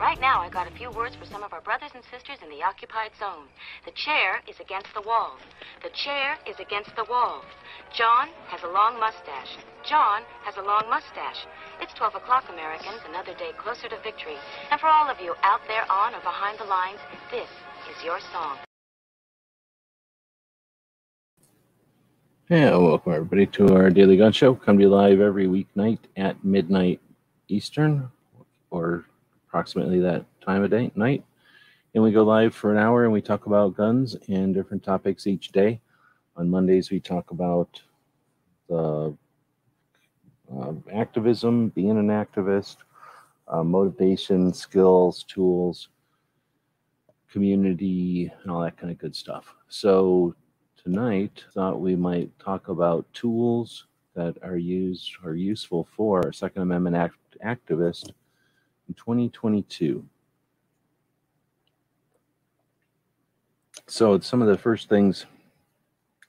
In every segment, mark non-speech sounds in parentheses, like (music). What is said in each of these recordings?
Right now, I got a few words for some of our brothers and sisters in the occupied zone. The chair is against the wall. The chair is against the wall. John has a long mustache. John has a long mustache. It's 12 o'clock, Americans, another day closer to victory. And for all of you out there on or behind the lines, this is your song. Yeah, welcome everybody to our daily gun show. Come to you live every weeknight at midnight Eastern, or approximately that time of day night. And we go live for an hour and we talk about guns and different topics each day. On Mondays, we talk about the uh, activism, being an activist, uh, motivation, skills, tools, community, and all that kind of good stuff. So tonight, thought we might talk about tools that are used or useful for a Second Amendment act- activist in 2022. So some of the first things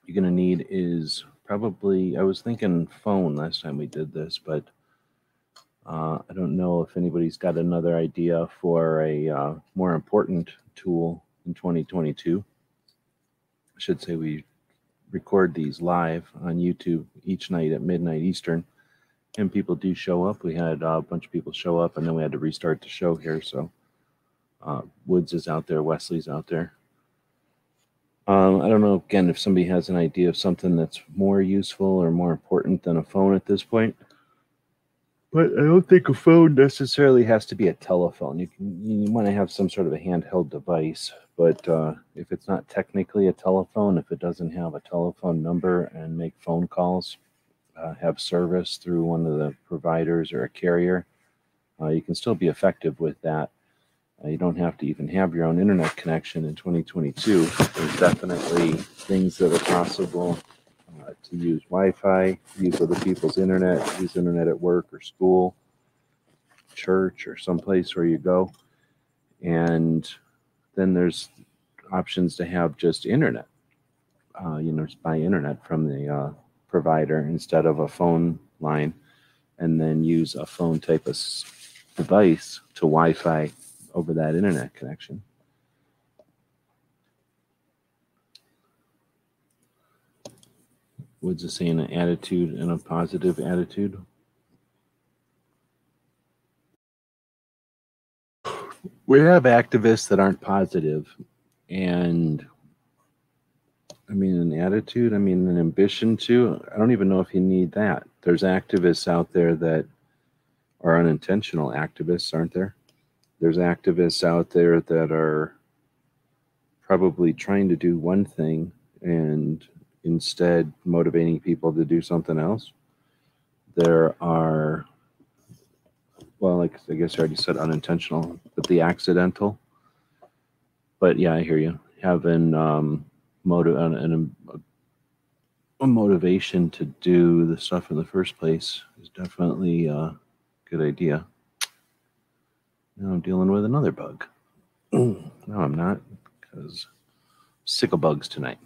you're going to need is probably, I was thinking phone last time we did this, but uh, I don't know if anybody's got another idea for a uh, more important tool in 2022. I should say we record these live on YouTube each night at midnight Eastern, and people do show up. We had uh, a bunch of people show up, and then we had to restart the show here. So uh, Woods is out there, Wesley's out there. Um, I don't know again if somebody has an idea of something that's more useful or more important than a phone at this point. But I don't think a phone necessarily has to be a telephone. You can you want to have some sort of a handheld device, but uh, if it's not technically a telephone, if it doesn't have a telephone number and make phone calls, uh, have service through one of the providers or a carrier, uh, you can still be effective with that. Uh, you don't have to even have your own internet connection in 2022. There's definitely things that are possible uh, to use Wi-Fi, use other people's internet, use internet at work or school, church or someplace where you go. And then there's options to have just internet. Uh, you know, just buy internet from the uh, provider instead of a phone line, and then use a phone type of device to Wi-Fi over that internet connection. Woods is saying an attitude and a positive attitude. We have activists that aren't positive, and I mean, an attitude, I mean, an ambition too. I don't even know if you need that. There's activists out there that are unintentional activists, aren't there? There's activists out there that are probably trying to do one thing and instead motivating people to do something else. There are, well, like I guess I already said unintentional, but the accidental. But yeah, I hear you. Having um, motive and, and a, a motivation to do the stuff in the first place is definitely uh, a good idea. Now I'm dealing with another bug. (clears throat) no, I'm not, because sick of bugs tonight.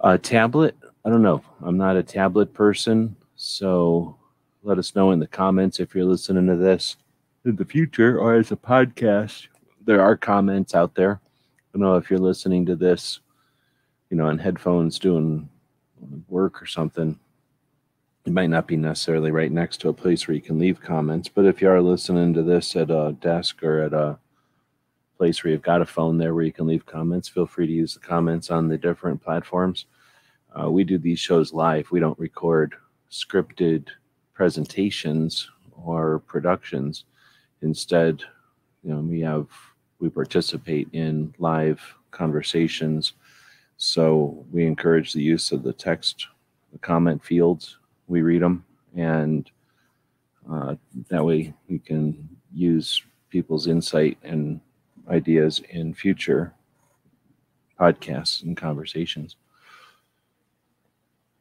A tablet, I don't know. I'm not a tablet person, so let us know in the comments if you're listening to this in the future or as a podcast. There are comments out there. I know if you're listening to this, you know, on headphones doing work or something. It might not be necessarily right next to a place where you can leave comments, but if you are listening to this at a desk or at a place where you've got a phone there where you can leave comments, feel free to use the comments on the different platforms. Uh, we do these shows live. We don't record scripted presentations or productions. Instead, you know, we have we participate in live conversations. So we encourage the use of the text, the comment fields. We read them, and uh, that way we can use people's insight and ideas in future podcasts and conversations.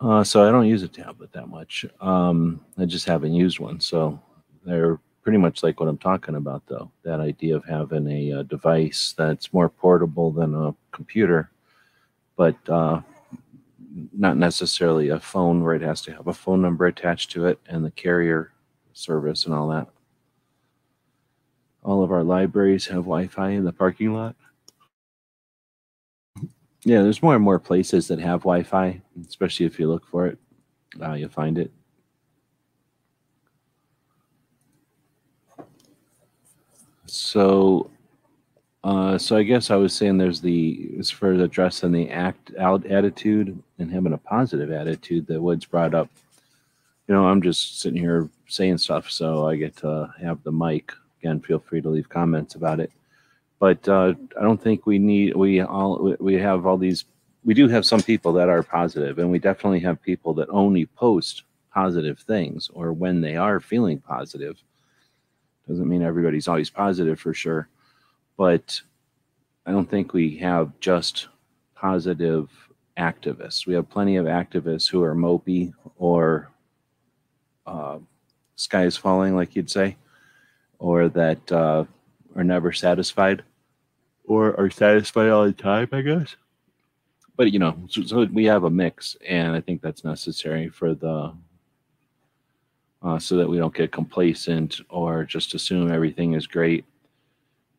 Uh, so I don't use a tablet that much. Um, I just haven't used one. So they're pretty much like what I'm talking about, though. That idea of having a, uh device that's more portable than a computer, but uh, not necessarily a phone where it has to have a phone number attached to it and the carrier service and all that. All of our libraries have Wi Fi in the parking lot. Yeah, there's more and more places that have Wi Fi, especially if you look for it. Uh, you'll find it. So, uh, so I guess I was saying there's the as far as addressing the act out attitude and having a positive attitude that Woods brought up. You know, I'm just sitting here saying stuff, so I get to have the mic. Again, feel free to leave comments about it. But uh, I don't think we need we all we have all these. We do have some people that are positive, and we definitely have people that only post positive things or when they are feeling positive doesn't mean everybody's always positive for sure, but I don't think we have just positive activists. We have plenty of activists who are mopey or uh, sky is falling, like you'd say, or that uh, are never satisfied or are satisfied all the time, I guess. But you know, so, so we have a mix, and I think that's necessary for the uh, so that we don't get complacent or just assume everything is great.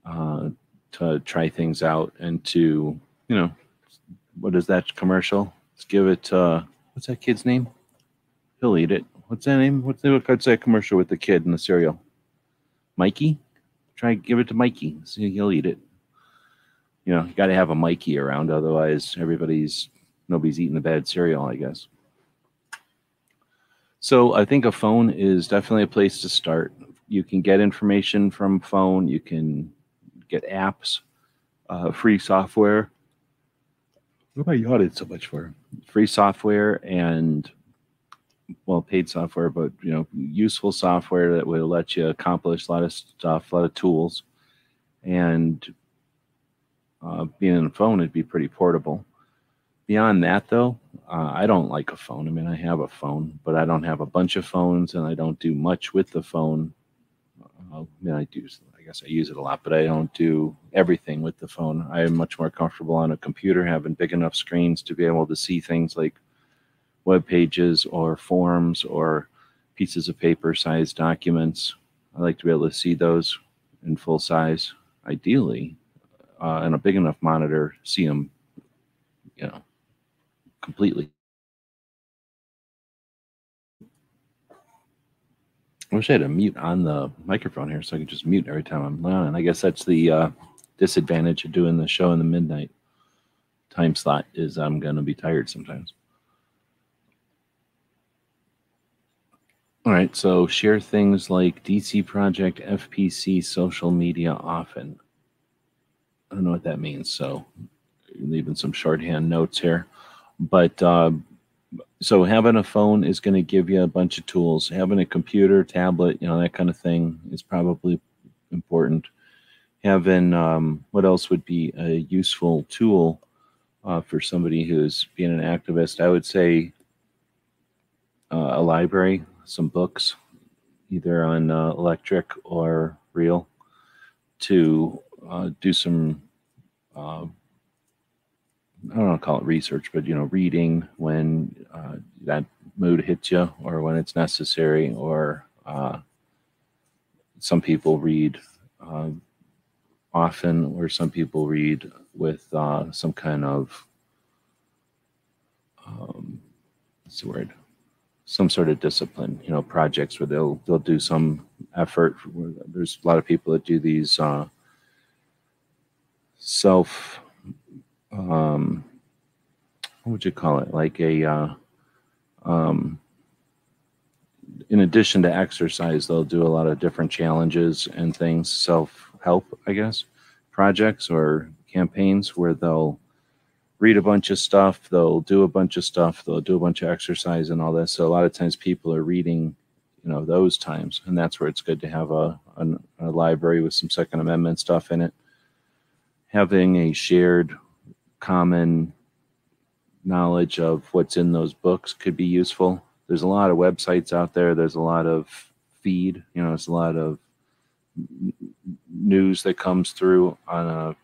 Uh, to try things out and to, you know, what is that commercial? Let's give it. Uh, what's that kid's name? He'll eat it. What's that name? What's, the, what's that commercial with the kid and the cereal? Mikey. Try give it to Mikey. See, he'll eat it. You know, you got to have a Mikey around, otherwise everybody's nobody's eating the bad cereal. I guess. So I think a phone is definitely a place to start. You can get information from phone. You can get apps, uh, free software. What am I yawning so much for? Free software and well, paid software, but you know, useful software that will let you accomplish a lot of stuff, a lot of tools, and uh, being on a phone, it'd be pretty portable. Beyond that, though, uh, I don't like a phone. I mean, I have a phone, but I don't have a bunch of phones, and I don't do much with the phone. I mean, I do. I guess I use it a lot, but I don't do everything with the phone. I am much more comfortable on a computer, having big enough screens to be able to see things like web pages or forms or pieces of paper sized documents. I like to be able to see those in full size, ideally, uh, and a big enough monitor, see them, you know, completely. I wish I had a mute on the microphone here so I could just mute every time I'm on. And I guess that's the uh, disadvantage of doing the show in the midnight time slot is I'm going to be tired sometimes. All right, so share things like DC Project, FPC, social media often. I don't know what that means, so leaving some shorthand notes here. But uh, so having a phone is going to give you a bunch of tools. Having a computer, tablet, you know, that kind of thing is probably important. Having um, what else would be a useful tool uh, for somebody who's being an activist? I would say uh, a library, some books, either on uh, electric or real, to uh, do some uh, I don't want to call it research, but you know, reading when uh, that mood hits you, or when it's necessary, or uh, some people read uh, often, or some people read with uh, some kind of um, what's the word? Some sort of discipline, you know, projects where they'll they'll do some effort. There's a lot of people that do these uh, self um, what would you call it? Like a, uh, um, in addition to exercise, they'll do a lot of different challenges and things, self help, I guess, projects or campaigns where they'll read a bunch of stuff, they'll do a bunch of stuff, they'll do a bunch of exercise and all this. So a lot of times people are reading, you know, those times, and that's where it's good to have a, a, a library with some Second Amendment stuff in it. Having a shared common knowledge of what's in those books could be useful. There's a lot of websites out there. There's a lot of feed. You know, there's a lot of news that comes through on a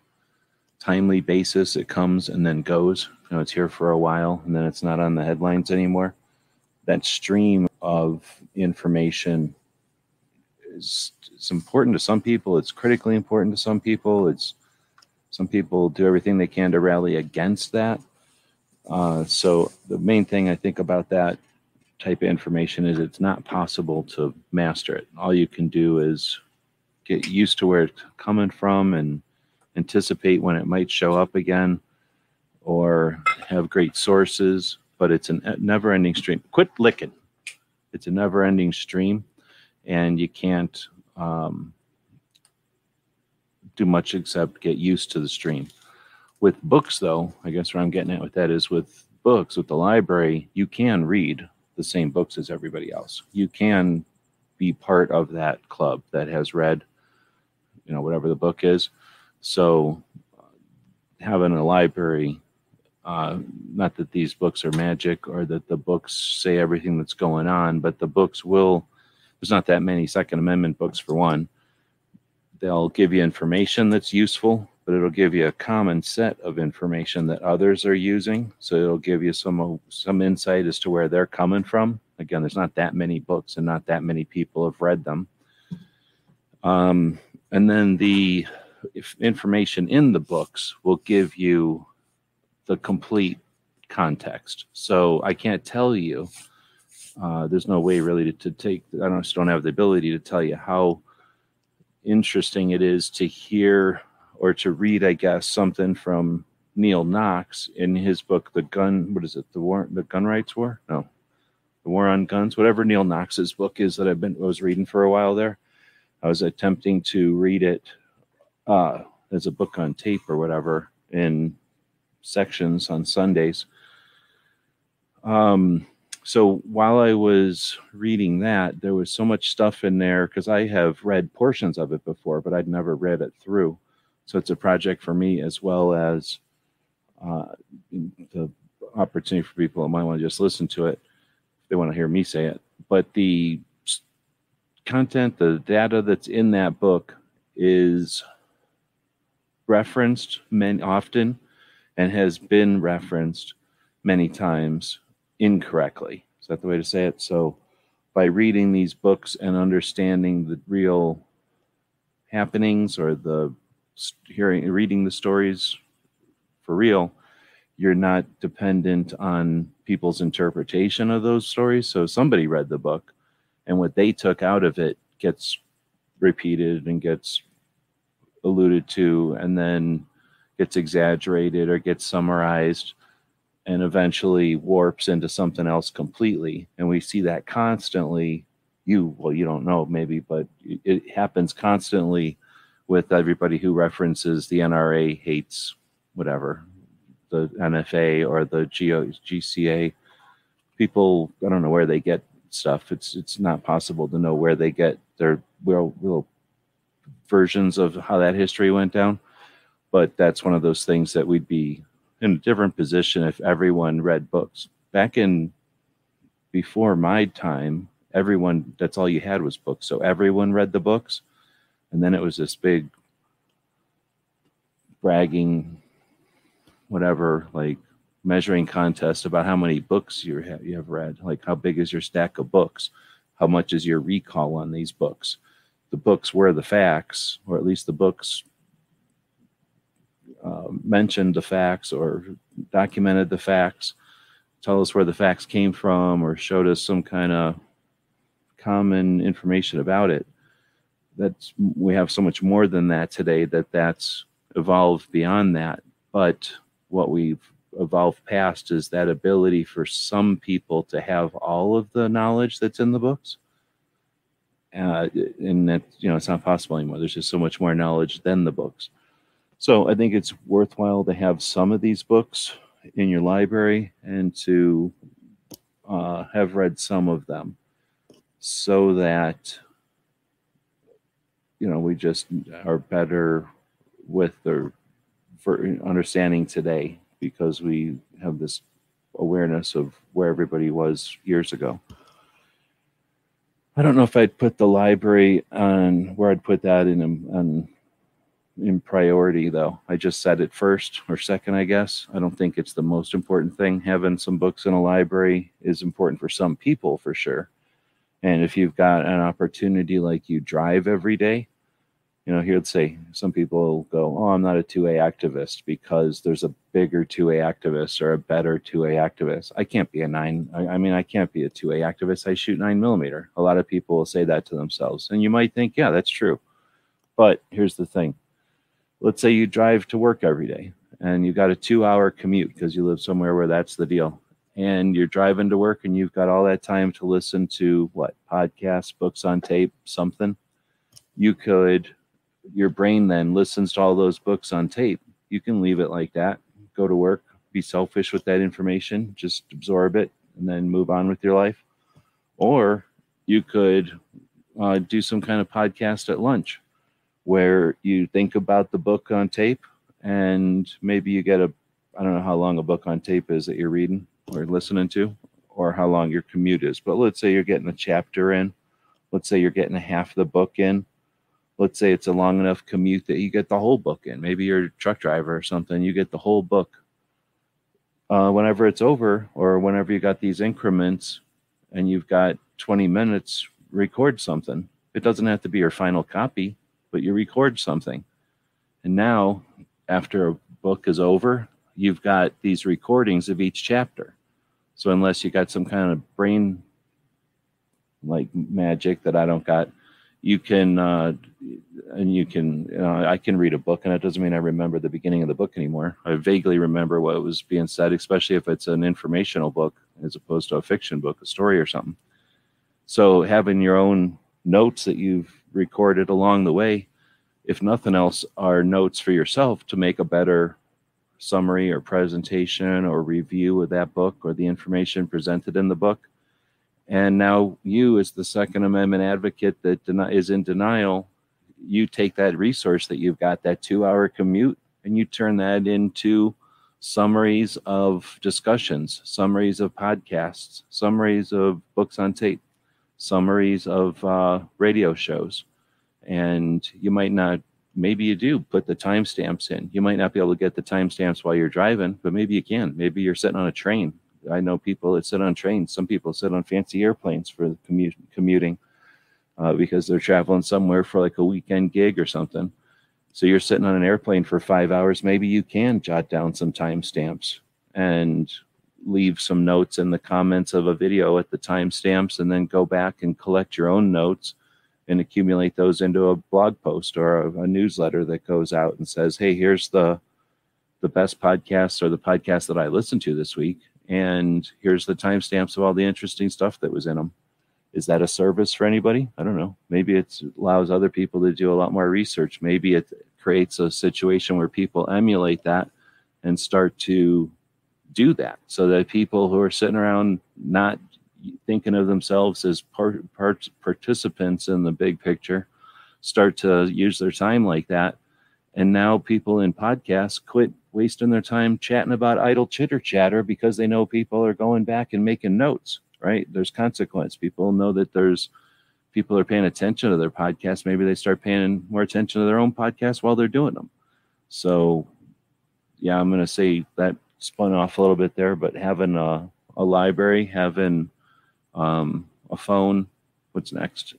timely basis. It comes and then goes. You know, it's here for a while and then it's not on the headlines anymore. That stream of information is it's important to some people. It's critically important to some people. It's some people do everything they can to rally against that. Uh, so the main thing I think about that type of information is it's not possible to master it. All you can do is get used to where it's coming from and anticipate when it might show up again or have great sources, but it's a never ending stream. Quit licking. It's a never ending stream, and you can't um, do much except get used to the stream. With books, though, I guess where I'm getting at with that is with books, with the library, you can read the same books as everybody else. You can be part of that club that has read, you know, whatever the book is. So having a library, uh, not that these books are magic or that the books say everything that's going on, but the books will, there's not that many Second Amendment books for one. They'll give you information that's useful, but it'll give you a common set of information that others are using. So it'll give you some some insight as to where they're coming from. Again, there's not that many books and not that many people have read them. Um, and then the information in the books will give you the complete context. So I can't tell you. Uh, there's no way really to, to take. I just don't have the ability to tell you how interesting it is to hear or to read, I guess, something from Neal Knox in his book, The Gun, what is it? The War, the Gun Rights War? No, The War on Guns, whatever Neal Knox's book is that I've been, I was reading for a while there. I was attempting to read it uh, as a book on tape or whatever in sections on Sundays. Um, so while I was reading that, there was so much stuff in there because I have read portions of it before, but I'd never read it through. So it's a project for me as well as uh, the opportunity for people that might want to just listen to it if they want to hear me say it. But the content, the data that's in that book is referenced many often and has been referenced many times incorrectly. Is that the way to say it? So by reading these books and understanding the real happenings or the hearing reading the stories for real you're not dependent on people's interpretation of those stories so somebody read the book and what they took out of it gets repeated and gets alluded to and then gets exaggerated or gets summarized and eventually warps into something else completely and we see that constantly you well you don't know maybe but it happens constantly with everybody who references the NRA hates whatever the NFA or the GO, GCA. People, I don't know where they get stuff. It's it's not possible to know where they get their real, real versions of how that history went down. But that's one of those things that we'd be in a different position if everyone read books. Back in before my time, everyone that's all you had was books. So everyone read the books and then it was this big bragging whatever like measuring contest about how many books you have, you have read like how big is your stack of books how much is your recall on these books the books were the facts or at least the books uh, mentioned the facts or documented the facts tell us where the facts came from or showed us some kind of common information about it that's we have so much more than that today that that's evolved beyond that. But what we've evolved past is that ability for some people to have all of the knowledge that's in the books. Uh, and that you know it's not possible anymore. There's just so much more knowledge than the books so i think it's worthwhile to have some of these books in your library and to uh, have read some of them so that you know we just are better with the for understanding today because we have this awareness of where everybody was years ago. I don't know if I'd put the library on where I'd put that in on in priority, though. I just said it first or second, I guess. I don't think it's the most important thing. Having some books in a library is important for some people, for sure. And if you've got an opportunity like you drive every day, you know, here'd say some people go, Oh, I'm not a 2A activist because there's a bigger 2A activist or a better 2A activist. I can't be a nine. I, I, mean, I can't be a 2A activist. I shoot nine millimeter. A lot of people will say that to themselves. And you might think, Yeah, that's true. But here's the thing let's say you drive to work every day and you got a two hour commute because you live somewhere where that's the deal. And you're driving to work and you've got all that time to listen to what podcasts, books on tape, something. You could your brain then listens to all those books on tape. You can leave it like that, go to work, be selfish with that information, just absorb it, and then move on with your life. Or you could uh, do some kind of podcast at lunch where you think about the book on tape and maybe you get a, I don't know how long a book on tape is that you're reading or listening to, or how long your commute is. But let's say you're getting a chapter in, let's say you're getting a half the book in let's say it's a long enough commute that you get the whole book in. Maybe you're a truck driver or something, you get the whole book. Uh, whenever it's over, or whenever you got these increments and you've got 20 minutes, record something. It doesn't have to be your final copy, but you record something. And now, after a book is over, you've got these recordings of each chapter. So, unless you got some kind of brain like magic that I don't got, you can uh, and you can uh, i can read a book and it doesn't mean i remember the beginning of the book anymore i vaguely remember what was being said especially if it's an informational book as opposed to a fiction book a story or something so having your own notes that you've recorded along the way if nothing else are notes for yourself to make a better summary or presentation or review of that book or the information presented in the book. And now you, as the Second Amendment advocate that is in denial, you take that resource that you've got, that two hour commute, and you turn that into summaries of discussions, summaries of podcasts, summaries of books on tape, summaries of uh, radio shows. And you might not, maybe you do put the timestamps in. You might not be able to get the timestamps while you're driving, but maybe you can. Maybe you're sitting on a train I know people that sit on trains. Some people sit on fancy airplanes for commute, commuting uh, because they're traveling somewhere for like a weekend gig or something. So you're sitting on an airplane for five hours. Maybe you can jot down some timestamps and leave some notes in the comments of a video at the timestamps and then go back and collect your own notes and accumulate those into a blog post or a, a newsletter that goes out and says, hey, here's the the best podcasts or the podcast that I listened to this week and here's the timestamps of all the interesting stuff that was in them. Is that a service for anybody? I don't know. Maybe it allows other people to do a lot more research. Maybe it creates a situation where people emulate that and start to do that so that people who are sitting around not thinking of themselves as part, part participants in the big picture start to use their time like that and now people in podcasts quit wasting their time chatting about idle chitter chatter because they know people are going back and making notes, right? There's consequence. People know that there's people are paying attention to their podcast. Maybe they start paying more attention to their own podcast while they're doing them. So, yeah, I'm going to say that spun off a little bit there, but having a, a library, having um, a phone, what's next?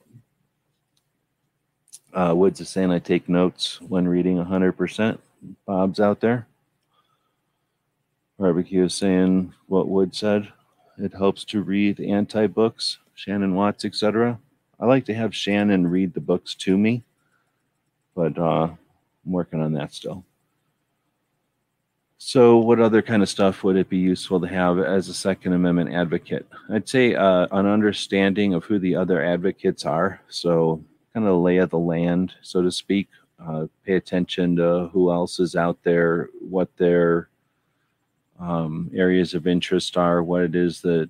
Uh, Woods is saying I take notes when reading 100%. Bob's out there. Barbecue is saying what Wood said. It helps to read anti books, Shannon Watts, etc. I like to have Shannon read the books to me, but uh, I'm working on that still. So, what other kind of stuff would it be useful to have as a Second Amendment advocate? I'd say uh, an understanding of who the other advocates are. So, kind of lay of the land, so to speak. Uh, pay attention to who else is out there, what their um, areas of interest are, what it is that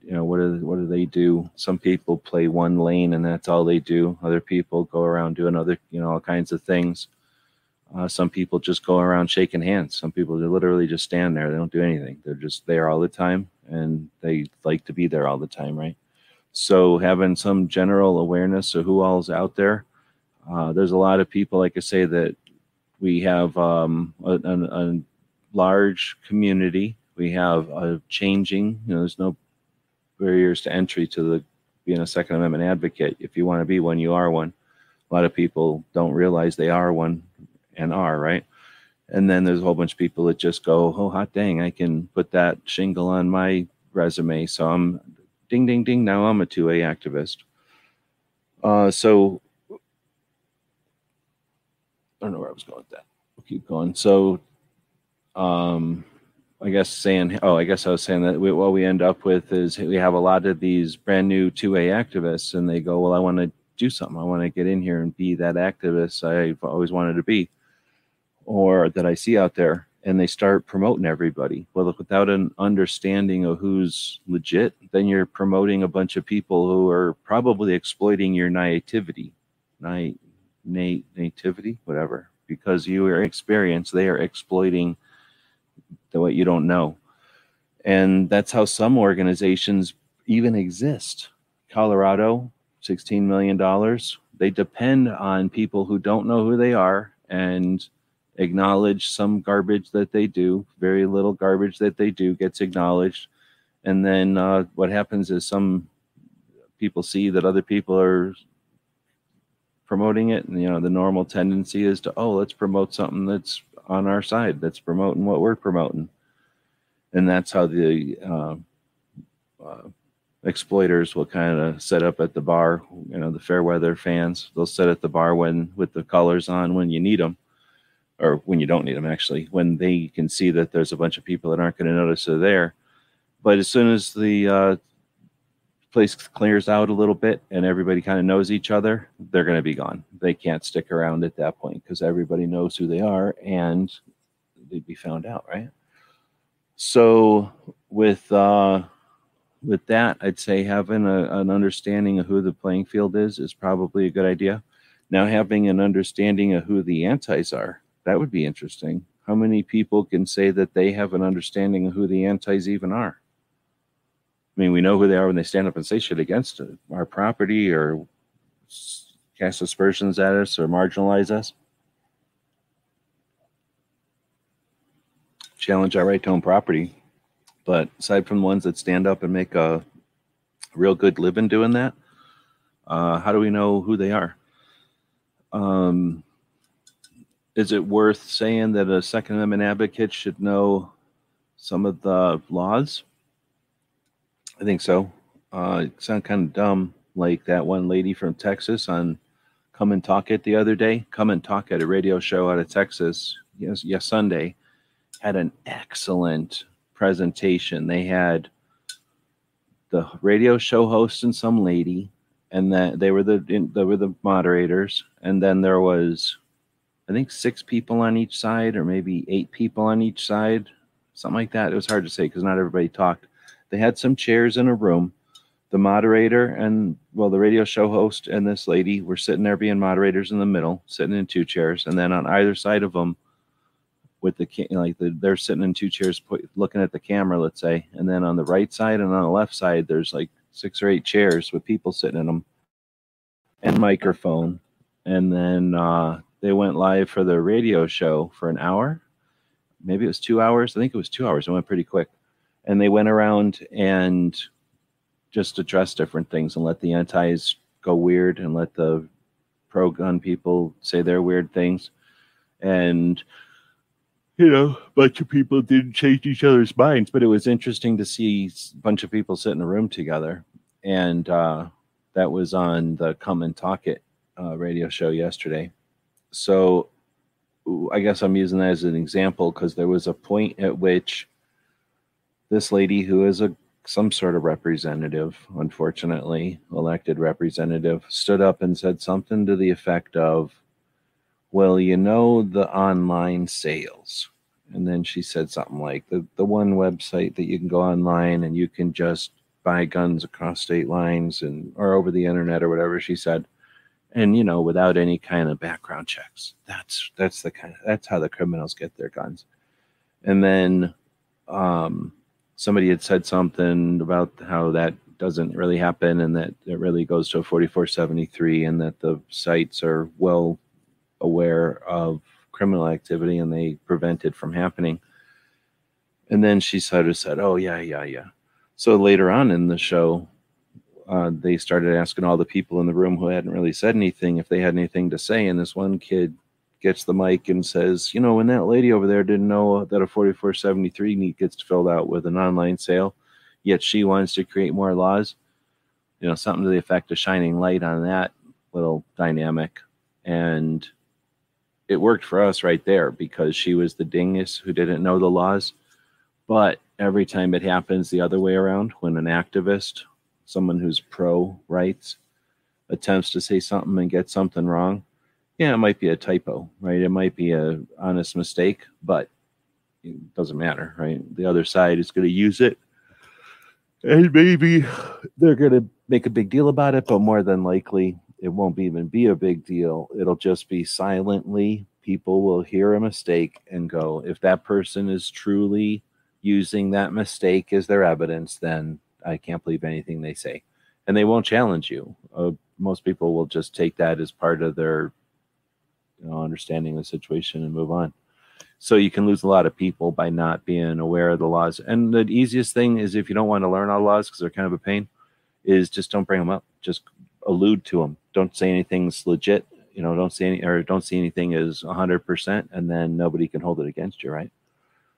you know, what do what do they do? Some people play one lane and that's all they do. Other people go around doing other, you know, all kinds of things. Uh, some people just go around shaking hands. Some people they literally just stand there. They don't do anything. They're just there all the time, and they like to be there all the time, right? So having some general awareness of who all's out there. Uh, there's a lot of people, like I say, that We have um, a, a, a large community. We have a changing. You know, there's no barriers to entry to the being a Second Amendment advocate. If you want to be one, you are one. A lot of people don't realize they are one and are right. And then there's a whole bunch of people that just go, "Oh, hot dang! I can put that shingle on my resume." So I'm, ding, ding, ding. Now I'm a two A activist. Uh, so I don't know where I was going with that. We'll keep going. So, um, I guess saying, oh, I guess I was saying that we, what we end up with is we have a lot of these brand new 2A activists, and they go, well, I want to do something. I want to get in here and be that activist I've always wanted to be, or that I see out there. And they start promoting everybody. Well, without an understanding of who's legit, then you're promoting a bunch of people who are probably exploiting your naivety, na- na- nativity, whatever, because you are experienced. They are exploiting the what you don't know. And that's how some organizations even exist. Colorado, $16 million. They depend on people who don't know who they are and acknowledge some garbage that they do. Very little garbage that they do gets acknowledged. And then uh, what happens is some people see that other people are promoting it. And, you know, the normal tendency is to, oh, let's promote something that's on our side that's promoting what we're promoting. And that's how the uh, uh, exploiters will kind of set up at the bar. You know, the fair weather fans, they'll sit at the bar when with the colors on when you need them, or when you don't need them, actually, when they can see that there's a bunch of people that aren't going to notice they're there. But as soon as the uh, place clears out a little bit and everybody kind of knows each other, they're going to be gone. They can't stick around at that point because everybody knows who they are and they'd be found out, right? So with uh, with that, I'd say having a, an understanding of who the playing field is is probably a good idea. Now having an understanding of who the antis are, that would be interesting. How many people can say that they have an understanding of who the antis even are? I mean, we know who they are when they stand up and say shit against our property or cast aspersions at us or marginalize us. Challenge our right to own property. But aside from the ones that stand up and make a real good living doing that, uh, how do we know who they are? Um, is it worth saying that a Second Amendment advocate should know some of the laws? I think so. Uh, it sounded kind of dumb, like that one lady from Texas on Come and Talk It the other day. Come and Talk at a radio show out of Texas. Yes, yes, Sunday had an excellent presentation. They had the radio show host and some lady, and that they were the they were the moderators, and then there was, I think, six people on each side, or maybe eight people on each side, something like that. It was hard to say because not everybody talked they had some chairs in a room. The moderator and well, the radio show host and this lady were sitting there being moderators in the middle, sitting in two chairs, and then on either side of them, with the like the, they're sitting in two chairs, looking at the camera, let's say, and then on the right side and on the left side, there's like six or eight chairs with people sitting in them, and microphone, and then uh, they went live for the radio show for an hour, maybe it was two hours. I think it was two hours. It went pretty quick. And they went around and just addressed different things and let the antis go weird and let the pro gun people say their weird things. And you know a bunch of people didn't change each other's minds but it was interesting to see a bunch of people sit in a room together. And uh, that was on the come and talk it uh, radio show yesterday so i guess i'm using that as an example because there was a point at which this lady who is a some sort of representative, unfortunately, elected representative, stood up and said something to the effect of, Well, you know, the online sales. And then she said something like the, the one website that you can go online and you can just buy guns across state lines and or over the internet or whatever she said. And you know, without any kind of background checks. That's that's the kind of that's how the criminals get their guns. And then um somebody had said something about how that doesn't really happen and that it really goes to a 4473 and that the sites are well aware of criminal activity and they prevent it from happening. And then she sort of said, Oh, yeah, yeah, yeah. So later on in the show, uh, they started asking all the people in the room who hadn't really said anything if they had anything to say. And this one kid gets the mic and says, You know, when that lady over there didn't know that a 4473 need gets filled out with an online sale, yet she wants to create more laws, you know, something to the effect of shining light on that little dynamic. And it worked for us right there because she was the dingus who didn't know the laws. But every time it happens the other way around, when an activist, someone who's pro rights, attempts to say something and get something wrong, yeah, it might be a typo, right? It might be a honest mistake, but it doesn't matter, right? The other side is going to use it, and maybe they're going to make a big deal about it, but more than likely, it won't even be a big deal. It'll just be silently. People will hear a mistake and go, if that person is truly using that mistake as their evidence, then I can't believe anything they say. And they won't challenge you. Uh, most people will just take that as part of their you know, understanding of the situation and move on. So you can lose a lot of people by not being aware of the laws. And the easiest thing is if you don't want to learn all the laws because they're kind of a pain, is just don't bring them up. Just allude to them. Don't say anything's legit. You know, don't say any or don't see anything as hundred percent, and then nobody can hold it against you, right?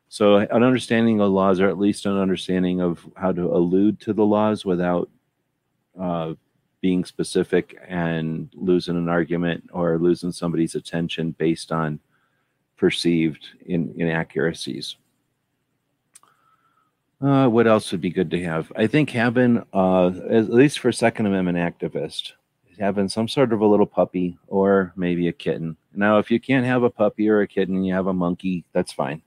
So an understanding of laws, or at least an understanding of how to allude to the laws without uh, being specific and losing an argument or losing somebody's attention based on perceived in, inaccuracies. Uh, what else would be good to have? I think having, uh, at least for Second Amendment activist, having some sort of a little puppy or maybe a kitten. Now, if you can't have a puppy or a kitten, you have a monkey, that's fine.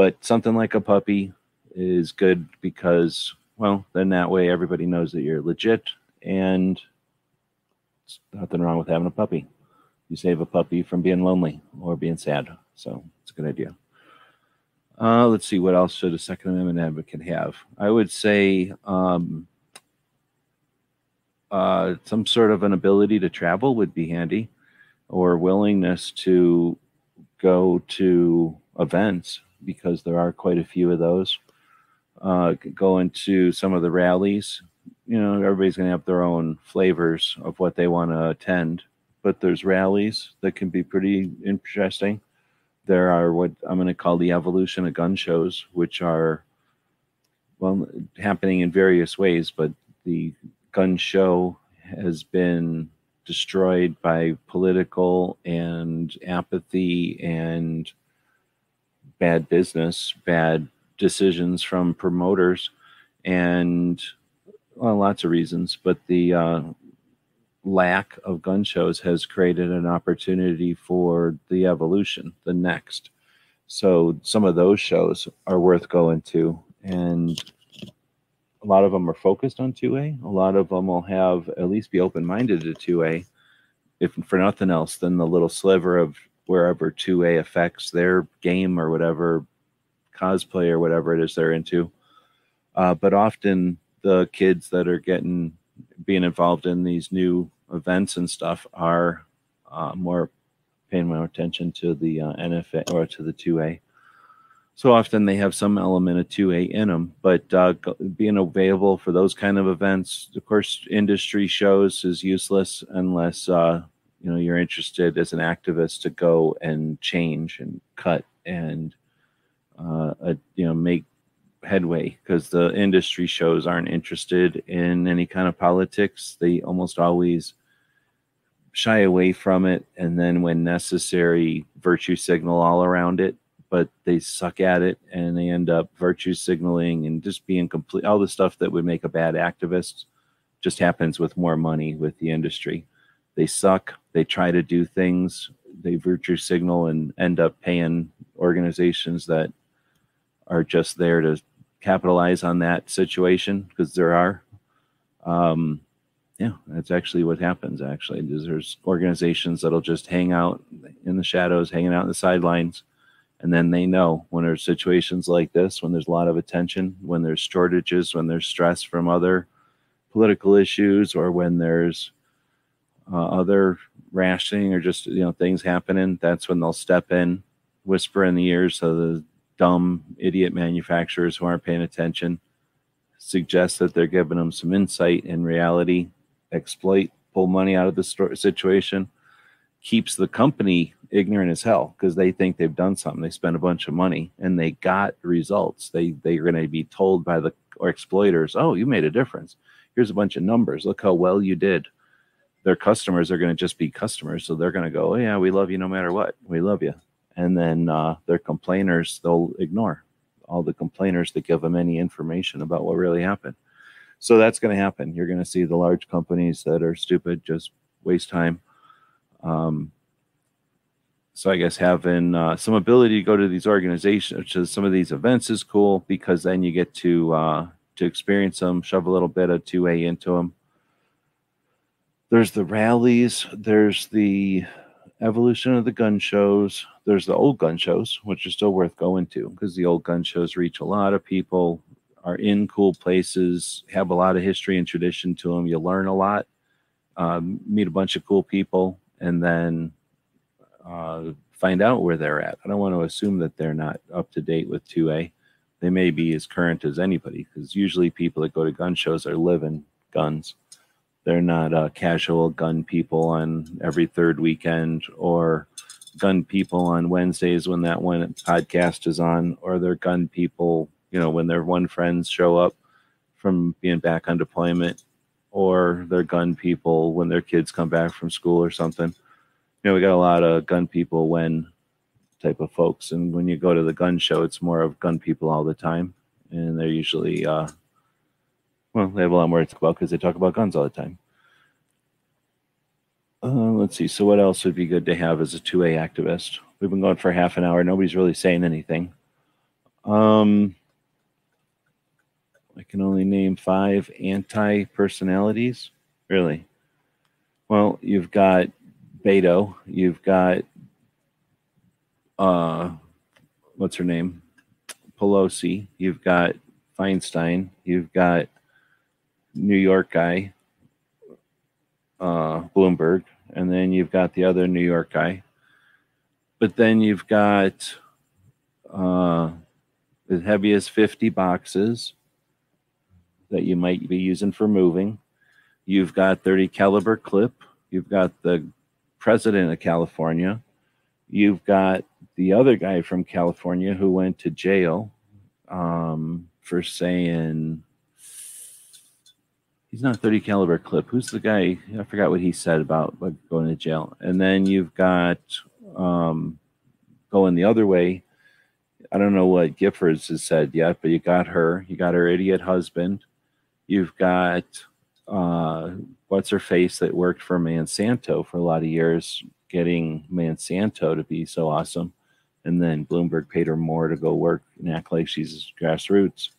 But something like a puppy is good because, well, then that way everybody knows that you're legit and nothing wrong with having a puppy. You save a puppy from being lonely or being sad. So it's a good idea. Uh, let's see, what else should a Second Amendment advocate have? I would say um, uh, some sort of an ability to travel would be handy, or willingness to go to events because there are quite a few of those. Uh, go into some of the rallies. You know, everybody's going to have their own flavors of what they want to attend, but there's rallies that can be pretty interesting there are what I'm going to call the evolution of gun shows, which are well happening in various ways, but the gun show has been destroyed by political and apathy and bad business, bad decisions from promoters, and well, lots of reasons. But the uh, lack of gun shows has created an opportunity for the evolution, the next. So some of those shows are worth going to, and a lot of them are focused on 2A. A lot of them will have at least be open minded to 2A, if for nothing else, than the little sliver of wherever 2A affects their game or whatever cosplay or whatever it is they're into. Uh, but often the kids that are getting being involved in these new events and stuff are uh, more paying more attention to the uh, NFA or to the 2A. So often they have some element of 2A in them, but uh, being available for those kind of events, of course, industry shows is useless unless uh, you know you're interested as an activist to go and change and cut and uh, you know make headway because the industry shows aren't interested in any kind of politics. They almost always shy away from it and then when necessary virtue signal all around it but they suck at it and they end up virtue signaling and just being complete all the stuff that would make a bad activist just happens with more money with the industry they suck they try to do things they virtue signal and end up paying organizations that are just there to capitalize on that situation because there are. Um, yeah, that's actually what happens. Actually, there's organizations that'll just hang out in the shadows, hanging out in the sidelines, and then they know when there's situations like this, when there's a lot of attention, when there's shortages, when there's stress from other political issues, or when there's uh, other rationing or just you know things happening, that's when they'll step in, whisper in the ears of the dumb idiot manufacturers who aren't paying attention, suggest that they're giving them some insight in reality, exploit, pull money out of the situation, keeps the company ignorant as hell because they think they've done something. They spent a bunch of money and they got results. They they're going to be told by the or exploiters, "Oh, you made a difference. Here's a bunch of numbers. Look how well you did." Their customers are going to just be customers, so they're going to go, oh, "Yeah, we love you no matter what. We love you." And then uh, their complainers they'll ignore all the complainers that give them any information about what really happened. So that's going to happen. You're going to see the large companies that are stupid just waste time. Um, so I guess having uh, some ability to go to these organizations, to some of these events, is cool because then you get to uh, to experience them, shove a little bit of two A into them. There's the rallies. There's the evolution of the gun shows. There's the old gun shows, which are still worth going to because the old gun shows reach a lot of people, are in cool places, have a lot of history and tradition to them. You learn a lot, um, meet a bunch of cool people, and then uh, find out where they're at. I don't want to assume that they're not up to date with 2A. They may be as current as anybody because usually people that go to gun shows are living guns. They're not uh, casual gun people on every third weekend or gun people on Wednesdays when that one podcast is on, or they're gun people, you know, when their one friends show up from being back on deployment, or they're gun people when their kids come back from school or something you know, we got a lot of gun people when type of folks. And when you go to the gun show, it's more of gun people all the time. And they're usually, uh, well, they have a lot more to talk about because they talk about guns all the time. Uh, let's see. So, what else would be good to have as a 2A activist? We've been going for half an hour. Nobody's really saying anything. Um, I can only name five anti personalities. Really? Well, you've got Beto. You've got uh, what's her name? Pelosi. You've got Feinstein. You've got New York guy, uh, Bloomberg, and then you've got the other New York guy. But then you've got uh, as heavy as 50 boxes that you might be using for moving. You've got 30 caliber clip. You've got the president of California. You've got the other guy from California who went to jail um, for saying he's not a 30 caliber clip. Who's the guy? I forgot what he said about going to jail. And then you've got um, going the other way. I don't know what Giffords has said yet, but you got her. You got her idiot husband. You've got uh, what's her face that worked for Monsanto for a lot of years, getting Monsanto to be so awesome. And then Bloomberg paid her more to go work and act like she's grassroots.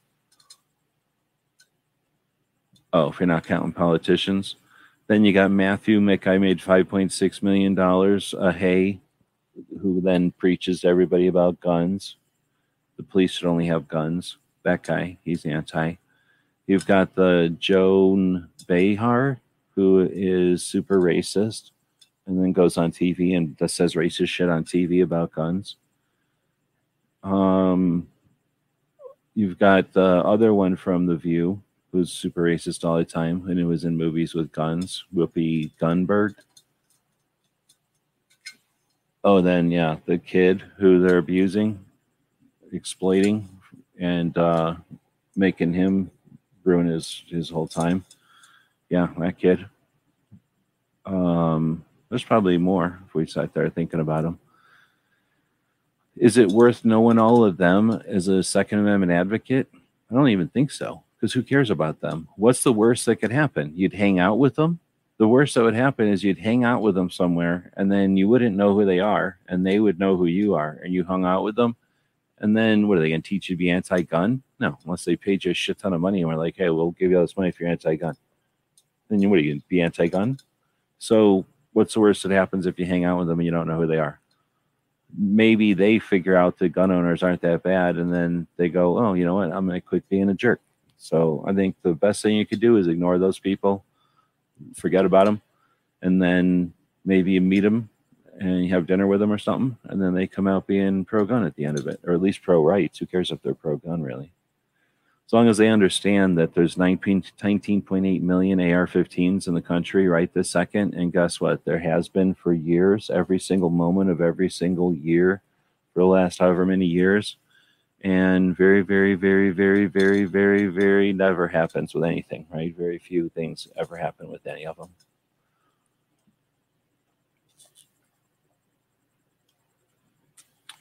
Oh, if you're not counting politicians. Then you got Matthew McI made $5.6 million a hay, who then preaches to everybody about guns. The police should only have guns. That guy, he's anti. You've got the Joy Behar, who is super racist and then goes on TV and says racist shit on TV about guns. Um, you've got the other one from The View, who's super racist all the time, and it was in movies with guns, Whoopi Gunberg. Oh, then yeah, the kid who they're abusing, exploiting, and uh, making him ruin his his whole time yeah, that kid. Um, there's probably more if we sat there thinking about them. Is it worth knowing all of them as a Second Amendment advocate? I don't even think so, because who cares about them? What's the worst that could happen? You'd hang out with them. The worst that would happen is you'd hang out with them somewhere, and then you wouldn't know who they are, and they would know who you are, and you hung out with them. And then what are they going to teach you to be anti-gun? No, unless they paid you a shit ton of money and we're like, hey, we'll give you all this money if you're anti-gun then you what are you gonna be anti-gun? So what's the worst that happens if you hang out with them and you don't know who they are? Maybe they figure out the gun owners aren't that bad, and then they go, "Oh, you know what? I'm gonna quit being a jerk." So I think the best thing you could do is ignore those people, forget about them, and then maybe you meet them and you have dinner with them or something, and then they come out being pro gun at the end of it, or at least pro rights. Who cares if they're pro gun, really? As long as they understand that there's 19, 19.8 million AR 15s in the country right this second. And guess what? There has been for years, every single moment of every single year for the last however many years. And very, very, very, very, very, very, very never happens with anything, right? Very few things ever happen with any of them.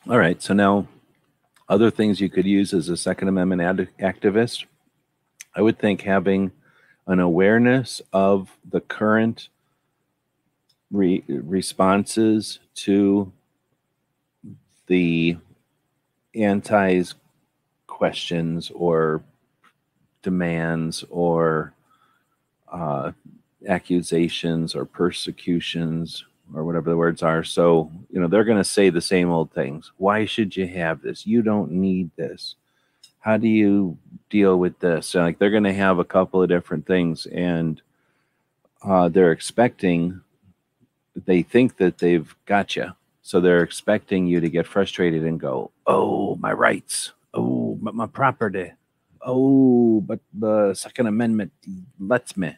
All right, so now other things you could use as a Second Amendment ad- activist. I would think having an awareness of the current re- responses to the anti's questions or demands or uh, accusations or persecutions or whatever the words are. So, you know, they're going to say the same old things. Why should you have this? You don't need this. How do you deal with this? So, like, they're going to have a couple of different things, and uh, they're expecting, they think that they've got you. So, they're expecting you to get frustrated and go, Oh, my rights. Oh, but my property. Oh, but the Second Amendment lets me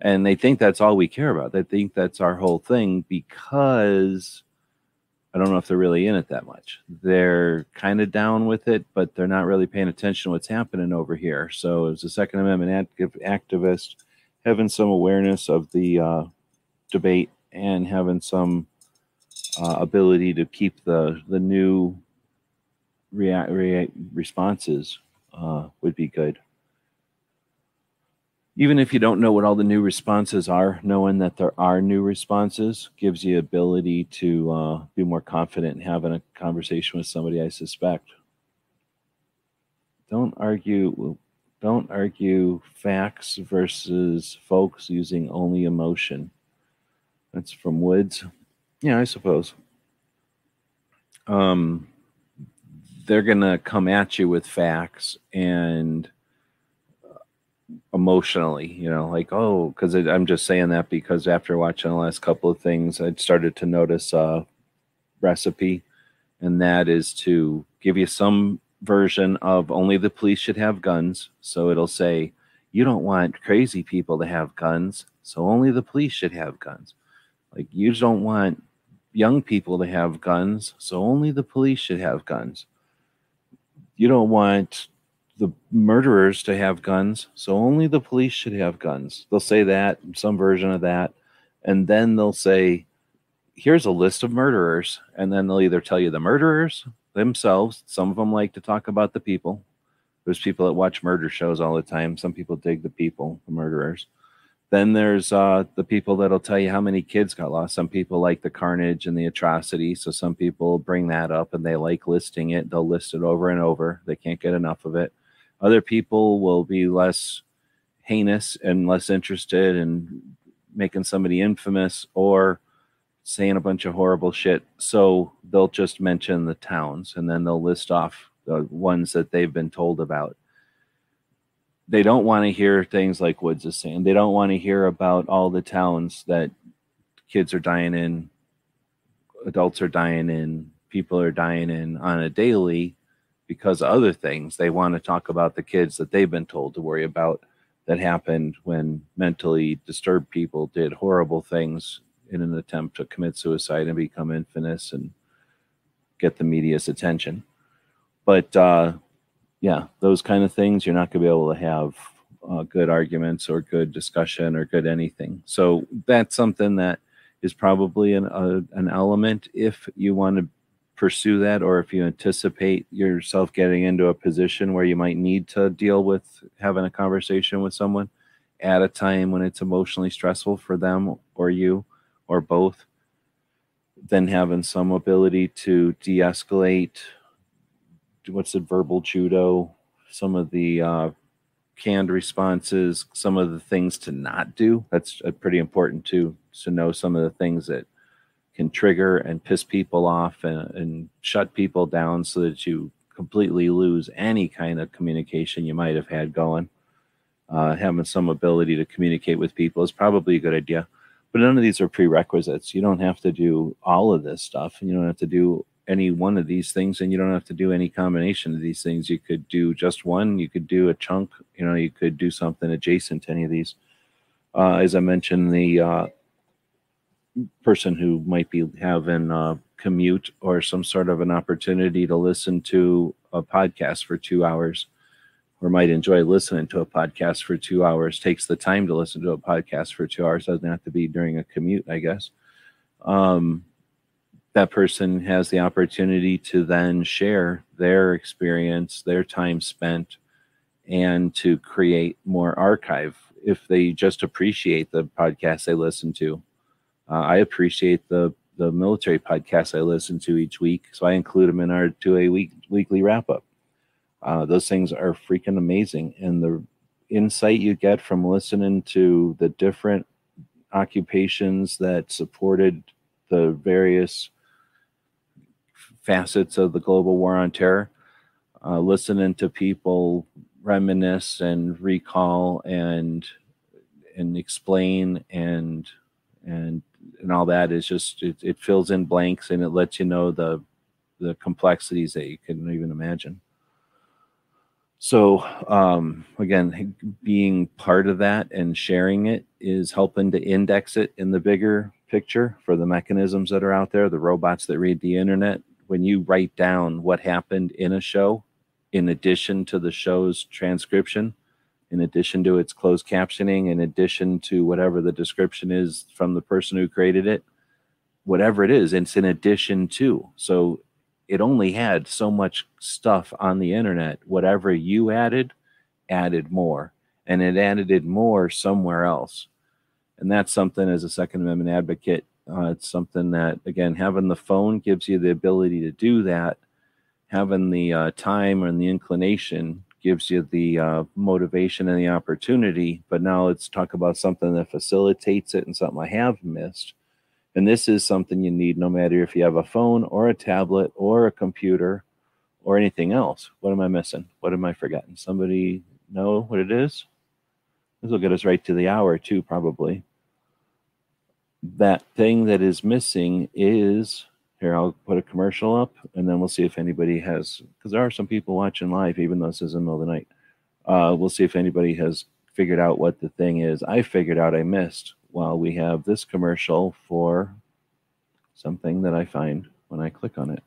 and they think that's all we care about. They think that's our whole thing because I don't know if they're really in it that much. They're kind of down with it, but they're not really paying attention to what's happening over here. So, as a Second Amendment active activist, having some awareness of the uh, debate and having some uh, ability to keep the the new react, responses uh, would be good even if you don't know what all the new responses are, knowing that there are new responses gives you ability to uh, be more confident in having a conversation with somebody. I suspect. Don't argue. Don't argue facts versus folks using only emotion. That's from Woods. Yeah, I suppose. Um, they're gonna come at you with facts and emotionally, you know, like, oh, because I'm just saying that because after watching the last couple of things, I started to notice a recipe, and that is to give you some version of only the police should have guns. So it'll say, you don't want crazy people to have guns, so only the police should have guns. Like, you don't want young people to have guns, so only the police should have guns. You don't want the murderers to have guns, so only the police should have guns. They'll say that, some version of that, and then they'll say, here's a list of murderers, and then they'll either tell you the murderers themselves. Some of them like to talk about the people. There's people that watch murder shows all the time. Some people dig the people, the murderers. Then there's uh, the people that'll tell you how many kids got lost. Some people like the carnage and the atrocity, so some people bring that up and they like listing it. They'll list it over and over. They can't get enough of it other people will be less heinous and less interested in making somebody infamous or saying a bunch of horrible shit. So they'll just mention the towns and then they'll list off the ones that they've been told about. They don't want to hear things like Woods is saying. They don't want to hear about all the towns that kids are dying in, adults are dying in, people are dying in on a daily because of other things. They want to talk about the kids that they've been told to worry about that happened when mentally disturbed people did horrible things in an attempt to commit suicide and become infamous and get the media's attention. But uh, yeah, those kind of things, you're not going to be able to have uh, good arguments or good discussion or good anything. So that's something that is probably an, uh, an element if you want to pursue that or if you anticipate yourself getting into a position where you might need to deal with having a conversation with someone at a time when it's emotionally stressful for them or you or both then having some ability to de-escalate what's it verbal judo some of the uh, canned responses some of the things to not do that's uh, pretty important too to know some of the things that can trigger and piss people off and, and shut people down so that you completely lose any kind of communication you might have had going. Uh, having some ability to communicate with people is probably a good idea. but none of these are prerequisites. You don't have to do all of this stuff, and you don't have to do any one of these things, and you don't have to do any combination of these things. You could do just one. You could do a chunk. You know, you could do something adjacent to any of these. Uh, as I mentioned, the uh, person who might be having a commute or some sort of an opportunity to listen to a podcast for two hours or might enjoy listening to a podcast for two hours takes the time to listen to a podcast for two hours doesn't have to be during a commute i guess um, that person has the opportunity to then share their experience their time spent and to create more archive if they just appreciate the podcast they listen to uh, I appreciate the the military podcasts I listen to each week, so I include them in our two a week weekly wrap up. Uh, those things are freaking amazing, and the insight you get from listening to the different occupations that supported the various facets of the global war on terror, uh, listening to people reminisce and recall and and explain and and and all that is just it, it fills in blanks and it lets you know the the complexities that you couldn't even imagine. So um, again being part of that and sharing it is helping to index it in the bigger picture for the mechanisms that are out there the robots that read the internet when you write down what happened in a show in addition to the show's transcription in addition to its closed captioning, in addition to whatever the description is from the person who created it, whatever it is, it's in addition to. So it only had so much stuff on the internet. Whatever you added, added more, and it added it more somewhere else. And that's something as a Second Amendment advocate, uh, it's something that, again, having the phone gives you the ability to do that. Having the uh, time and the inclination gives you the uh, motivation and the opportunity. But now let's talk about something that facilitates it and something I have missed. And this is something you need no matter if you have a phone or a tablet or a computer or anything else. What am I missing? What am I forgetting? Somebody know what it is? This will get us right to the hour, too, probably. That thing that is missing is here, I'll put a commercial up and then we'll see if anybody has, because there are some people watching live, even though this is in the middle of the night. Uh, we'll see if anybody has figured out what the thing is. I figured out I missed while we have this commercial for something that I find when I click on it.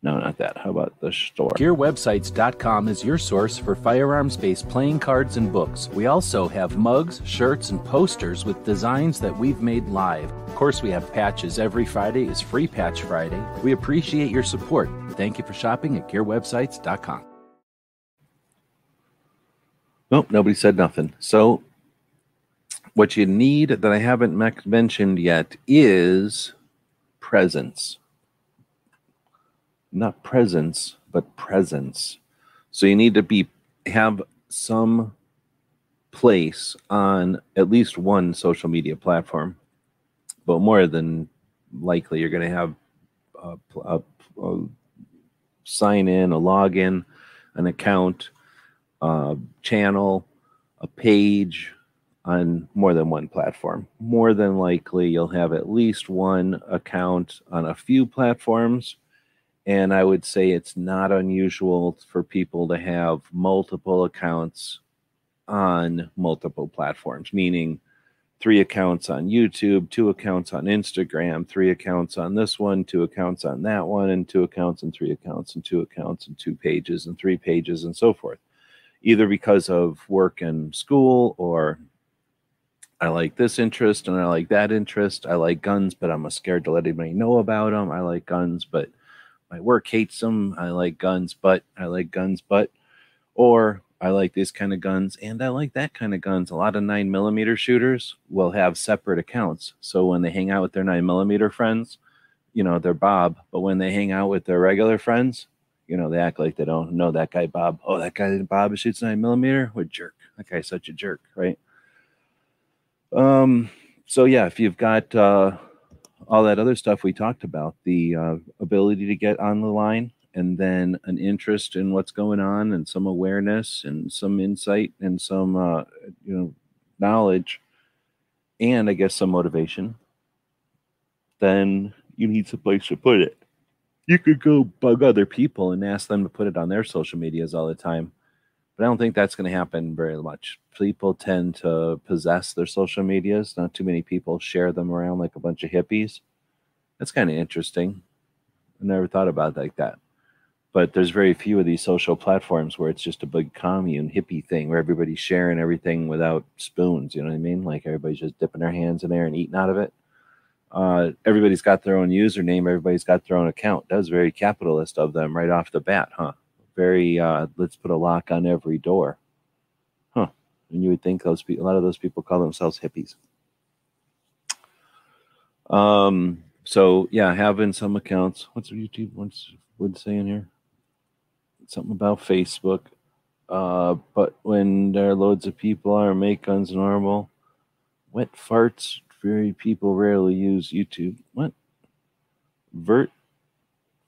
No, not that. How about the store? GearWebsites.com is your source for firearms based playing cards and books. We also have mugs, shirts, and posters with designs that we've made live. Of course, we have patches. Every Friday is Free Patch Friday. We appreciate your support. Thank you for shopping at GearWebsites.com. Nope, nobody said nothing. So, what you need that I haven't mentioned yet is presence not presence, but presence. So you need to be have some place on at least one social media platform, but more than likely you're going to have a, a, a, sign in, a login, an account, a channel, a page on more than one platform. More than likely, you'll have at least one account on a few platforms and I would say it's not unusual for people to have multiple accounts on multiple platforms, meaning three accounts on YouTube, two accounts on Instagram, three accounts on this one, two accounts on that one, and two accounts and three accounts and two accounts and two pages and three pages and so forth. Either because of work and school or I like this interest and I like that interest. I like guns, but I'm scared to let anybody know about them. I like guns, but my work hates them. I like guns, but I like guns, but, or I like this kind of guns and I like that kind of guns. A lot of nine millimeter shooters will have separate accounts. So when they hang out with their nine millimeter friends, you know, they're Bob, but when they hang out with their regular friends, you know, they act like they don't know that guy Bob. Oh, that guy Bob shoots nine millimeter. What jerk. That guy's such a jerk, right? Um, so yeah, if you've got uh all that other stuff we talked about the uh, ability to get on the line and then an interest in what's going on and some awareness and some insight and some uh, you know knowledge and I guess some motivation, then you need some place to put it. You could go bug other people and ask them to put it on their social medias all the time. But I don't think that's going to happen very much. People tend to possess their social medias. Not too many people share them around like a bunch of hippies. That's kind of interesting. I never thought about it like that. But there's very few of these social platforms where it's just a big commune hippie thing where everybody's sharing everything without spoons. You know what I mean? Like everybody's just dipping their hands in there and eating out of it. Uh, everybody's got their own username. Everybody's got their own account. That was very capitalist of them right off the bat, huh? Very, uh, let's put a lock on every door. Huh. And you would think those people, a lot of those people call themselves hippies. Um, so yeah, having some accounts. What's YouTube? What's would say in here? Something about Facebook. Uh, but when there are loads of people are make guns normal. Wet farts. Very people rarely use YouTube. What? Vert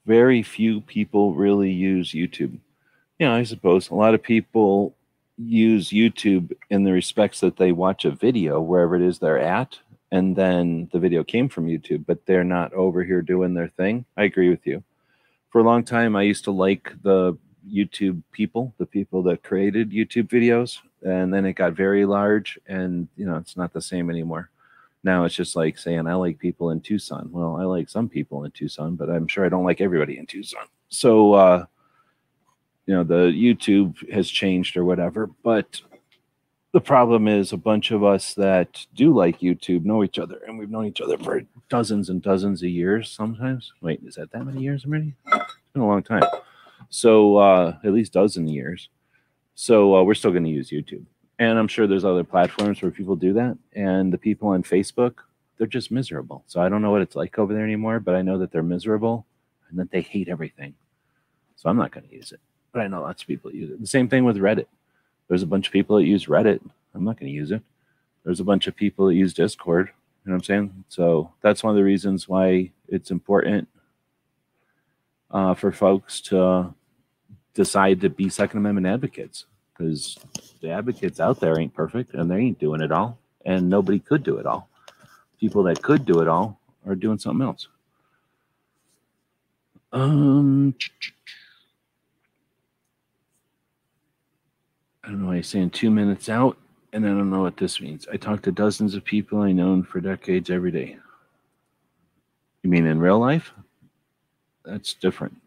very few people really use YouTube. Yeah, I suppose a lot of people use YouTube in the respects that they watch a video wherever it is they're at, and then the video came from YouTube, but they're not over here doing their thing. I agree with you. For a long time, I used to like the YouTube people, the people that created YouTube videos, and then it got very large, and you know, it's not the same anymore now it's just like saying I like people in Tucson. Well, I like some people in Tucson, but I'm sure I don't like everybody in Tucson. So uh you know, the YouTube has changed or whatever, but the problem is a bunch of us that do like YouTube know each other and we've known each other for dozens and dozens of years sometimes. Wait, is that that many years already? It's been a long time. So uh at least dozen years. So uh, we're still going to use YouTube and I'm sure there's other platforms where people do that. And the people on Facebook, they're just miserable. So I don't know what it's like over there anymore, but I know that they're miserable and that they hate everything. So I'm not going to use it. But I know lots of people use it. The same thing with Reddit. There's a bunch of people that use Reddit. I'm not going to use it. There's a bunch of people that use Discord. You know what I'm saying? So that's one of the reasons why it's important uh, for folks to decide to be Second Amendment advocates because the advocates out there ain't perfect and they ain't doing it all, and nobody could do it all. People that could do it all are doing something else. Um, I don't know why he's saying two minutes out, and I don't know what this means. I talk to dozens of people I known for decades every day. You mean in real life? That's different.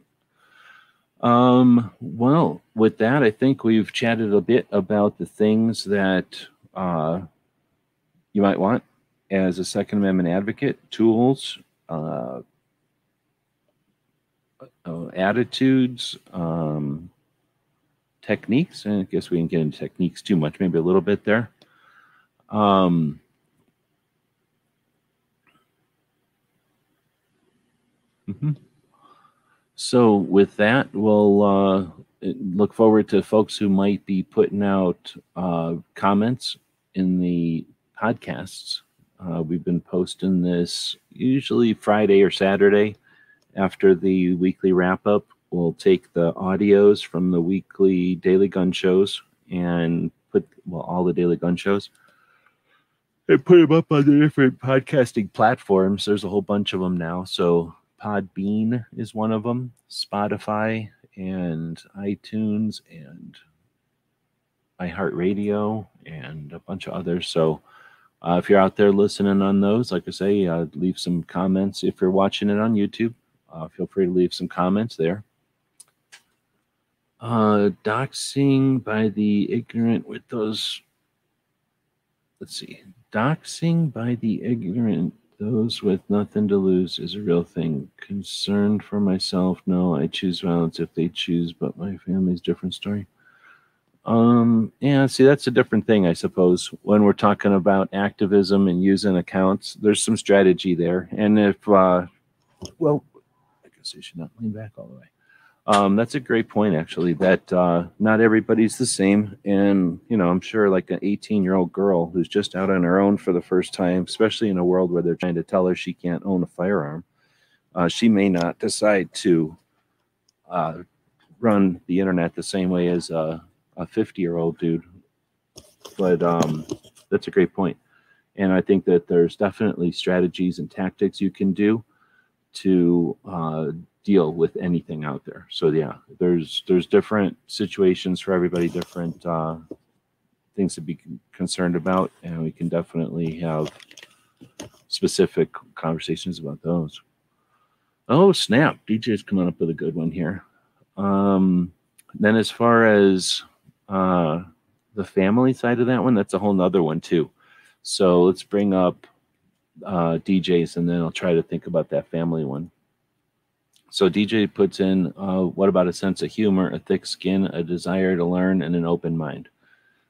Um, well, with that, I think we've chatted a bit about the things that uh, you might want as a Second Amendment advocate tools, uh, uh, attitudes, um, techniques. And I guess we didn't get into techniques too much, maybe a little bit there. Um, mm-hmm. So with that, we'll uh, look forward to folks who might be putting out uh, comments in the podcasts. Uh, we've been posting this usually Friday or Saturday after the weekly wrap up. We'll take the audios from the weekly daily gun shows and put well all the daily gun shows and put them up on the different podcasting platforms. There's a whole bunch of them now, so Podbean is one of them, Spotify and iTunes and iHeartRadio and a bunch of others. So uh, if you're out there listening on those, like I say, uh, leave some comments. If you're watching it on YouTube, uh, feel free to leave some comments there. Uh, doxing by the ignorant with those. Let's see. Doxing by the ignorant those with nothing to lose is a real thing. Concerned for myself, no, I choose violence if they choose, but my family's different story. Um, yeah, see, that's a different thing, I suppose. When we're talking about activism and using accounts, there's some strategy there. And if, uh, well, I guess I should not lean back all the way. Um, that's a great point, actually, that uh, not everybody's the same. And, you know, I'm sure like an 18 year old girl who's just out on her own for the first time, especially in a world where they're trying to tell her she can't own a firearm, uh, she may not decide to uh, run the internet the same way as a 50 year old dude. But um, that's a great point. And I think that there's definitely strategies and tactics you can do to uh, deal with anything out there. So yeah, there's there's different situations for everybody, different uh, things to be concerned about, and we can definitely have specific conversations about those. Oh snap! DJ's coming up with a good one here. Um, then as far as uh, the family side of that one, that's a whole nother one too. So let's bring up uh, DJs and then I'll try to think about that family one. So DJ puts in, uh, what about a sense of humor, a thick skin, a desire to learn, and an open mind?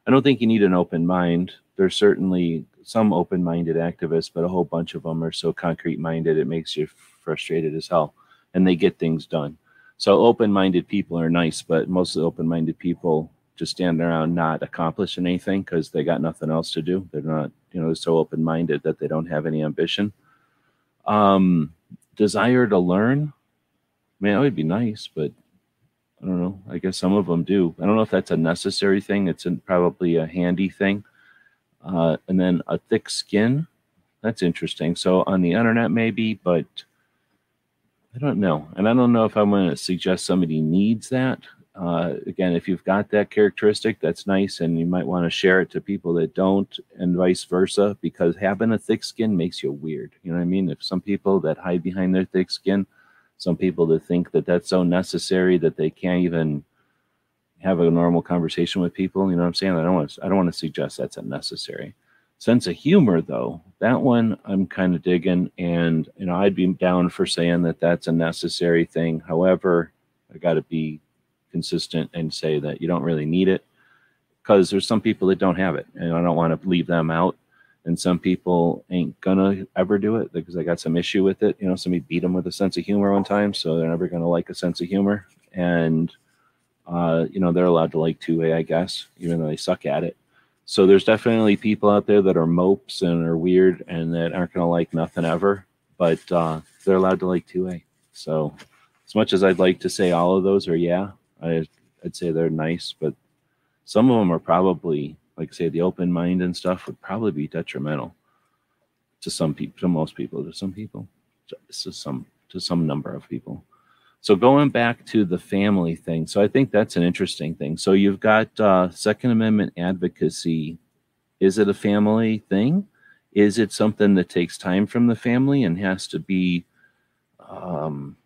I don't think you need an open mind. There's certainly some open-minded activists, but a whole bunch of them are so concrete-minded it makes you frustrated as hell, and they get things done. So open-minded people are nice, but most of the open-minded people just standing around not accomplishing anything because they got nothing else to do. They're not, you know, so open minded that they don't have any ambition. Um, desire to learn, man, it would be nice, but I don't know. I guess some of them do. I don't know if that's a necessary thing. It's probably a handy thing. Uh, and then a thick skin. That's interesting. So on the internet, maybe, but I don't know. And I don't know if I'm going to suggest somebody needs that. Uh, again, if you've got that characteristic, that's nice, and you might want to share it to people that don't, and vice versa, because having a thick skin makes you weird. You know what I mean? If some people that hide behind their thick skin, some people to think that that's so necessary that they can't even have a normal conversation with people. You know what I'm saying? I don't want to, I don't want to suggest that's unnecessary. Sense of humor, though, that one I'm kind of digging, and you know I'd be down for saying that that's a necessary thing. However, I got to be consistent and say that you don't really need it because there's some people that don't have it and I don't want to leave them out. And some people ain't gonna ever do it because they got some issue with it. You know, somebody beat them with a sense of humor one time, so they're never gonna like a sense of humor. And uh, you know, they're allowed to like 2A, I guess, even though they suck at it. So there's definitely people out there that are mopes and are weird and that aren't gonna like nothing ever, but uh, they're allowed to like 2A. So as much as I'd like to say all of those are yeah, I, I'd say they're nice, but some of them are probably, like say, the open mind and stuff would probably be detrimental to some people, to most people, to some people, to some to some number of people. So going back to the family thing, so I think that's an interesting thing. So you've got uh, Second Amendment advocacy. Is it a family thing? Is it something that takes time from the family and has to be um,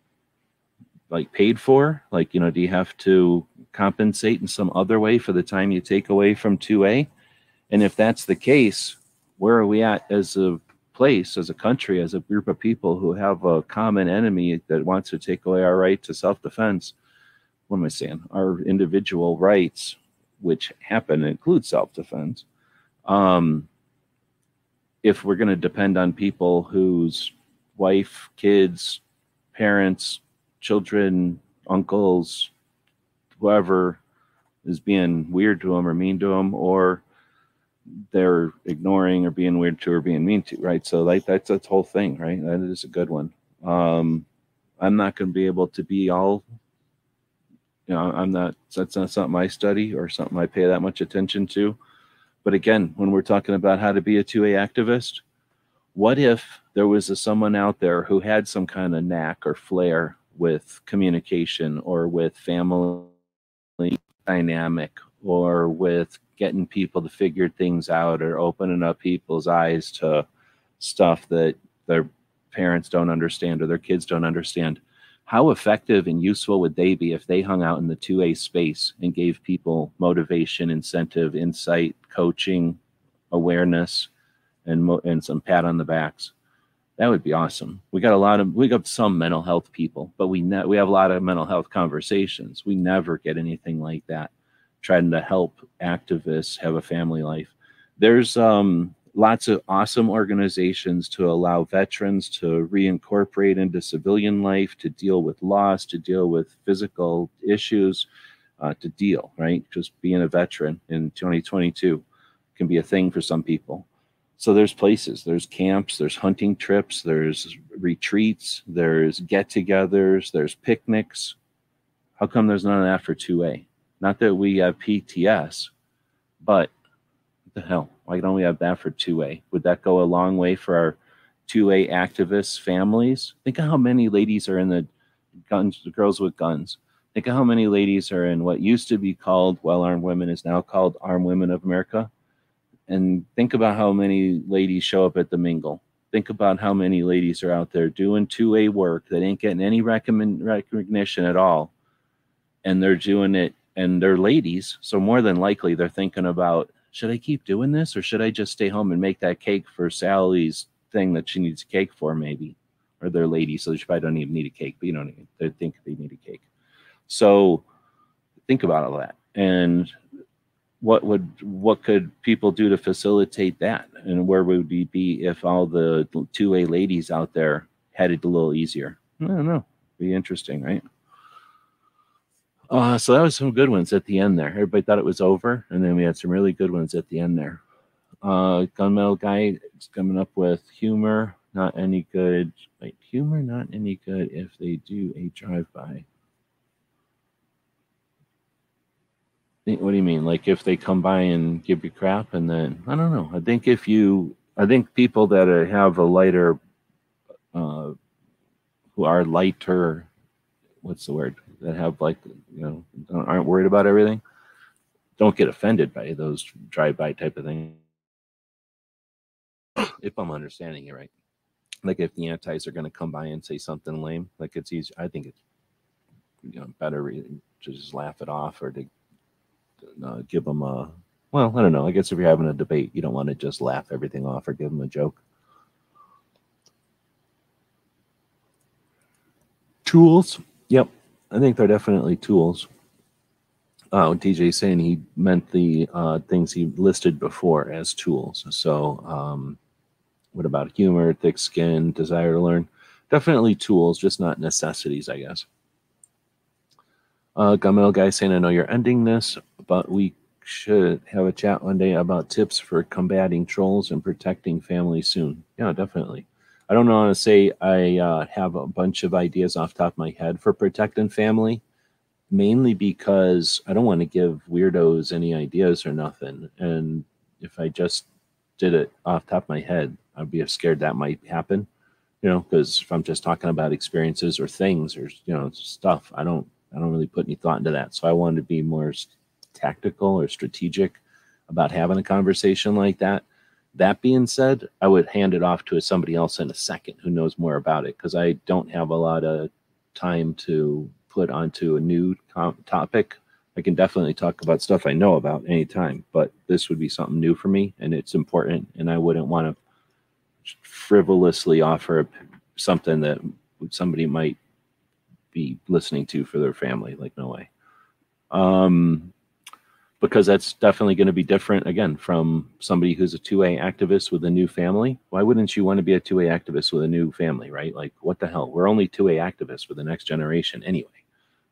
like paid for? Like, you know, do you have to compensate in some other way for the time you take away from 2A? And if that's the case, where are we at as a place, as a country, as a group of people who have a common enemy that wants to take away our right to self defense? What am I saying? Our individual rights, which happen to include self defense. Um, if we're going to depend on people whose wife, kids, parents, children, uncles, whoever is being weird to them or mean to them, or they're ignoring or being weird to or being mean to, right? So like that's the whole thing, right? That is a good one. Um, I'm not going to be able to be all, you know, I'm not. That's not something I study or something I pay that much attention to. But again, when we're talking about how to be a 2A activist, what if there was a, someone out there who had some kind of knack or flair with communication or with family dynamic or with getting people to figure things out or opening up people's eyes to stuff that their parents don't understand or their kids don't understand how effective and useful would they be if they hung out in the 2A space and gave people motivation, incentive, insight, coaching, awareness, and, mo- and some pat on the backs? That would be awesome. We got a lot of we got some mental health people, but we ne- we have a lot of mental health conversations. We never get anything like that. Trying to help activists have a family life. There's um, lots of awesome organizations to allow veterans to reincorporate into civilian life, to deal with loss, to deal with physical issues, uh, to deal right. Just being a veteran in 2022 can be a thing for some people so there's places there's camps there's hunting trips there's retreats there's get-togethers there's picnics how come there's none of that for 2a not that we have pts but the hell Why don't we have that for 2A? Would that go a long way for our 2A activists families? Think of how many ladies are in the guns, the girls with guns. Think of how many ladies are in what used to be called Well Armed Women is now called Armed Women of America. And think about how many ladies show up at the mingle. Think about how many ladies are out there doing 2A work that ain't getting any recommend, recognition at all. And they're doing it, and they're ladies. So, more than likely, they're thinking about should I keep doing this or should I just stay home and make that cake for Sally's thing that she needs a cake for, maybe? Or they're ladies, so they probably don't even need a cake, but you know? They think they need a cake. So think about all that. And what would what could people do to facilitate that? And where would we be if all the two A ladies out there had it a little easier? I don't know. Be interesting, right? Uh, so that was some good ones at the end there. Everybody thought it was over, and then we had some really good ones at the end there. Uh, Gunmetal guy is coming up with humor, not any good. Wait, humor, not any good if they do a drive-by. What do you mean? Like if they come by and give you crap, and then I don't know. I think if you, I think people that have a lighter, uh, who are lighter, what's the word? That have like you know aren't worried about everything, don't get offended by those drive-by type of things. if I'm understanding you right, like if the antis are going to come by and say something lame, like it's easy. I think it's you know better to just laugh it off or to uh, give them a well i don't know i guess if you're having a debate you don't want to just laugh everything off or give them a joke. Tools? Yep i think they're definitely tools. Uh, dj saying he meant the uh, things he listed before as tools so um, what about humor thick skin desire to learn? Definitely tools just not necessities i guess. Uh, Gamel guy saying, I know you're ending this, but we should have a chat one day about tips for combating trolls and protecting family soon. Yeah, definitely. I don't want to say I uh, have a bunch of ideas off top of my head for protecting family, mainly because I don't want to give weirdos any ideas or nothing. And if I just did it off top of my head, I'd be scared that might happen. You know, because if I'm just talking about experiences or things or you know stuff, I don't I don't really put any thought into that. So I wanted to be more tactical or strategic about having a conversation like that. That being said, I would hand it off to somebody else in a second who knows more about it because I don't have a lot of time to put onto a new topic. I can definitely talk about stuff I know about anytime, but this would be something new for me and it's important. And I wouldn't want to frivolously offer something that somebody might be listening to for their family. Like, no way. Um, because that's definitely going to be different again from somebody who's a 2A activist with a new family. Why wouldn't you want to be a 2A activist with a new family, right? Like, what the hell? We're only 2A activists for the next generation anyway.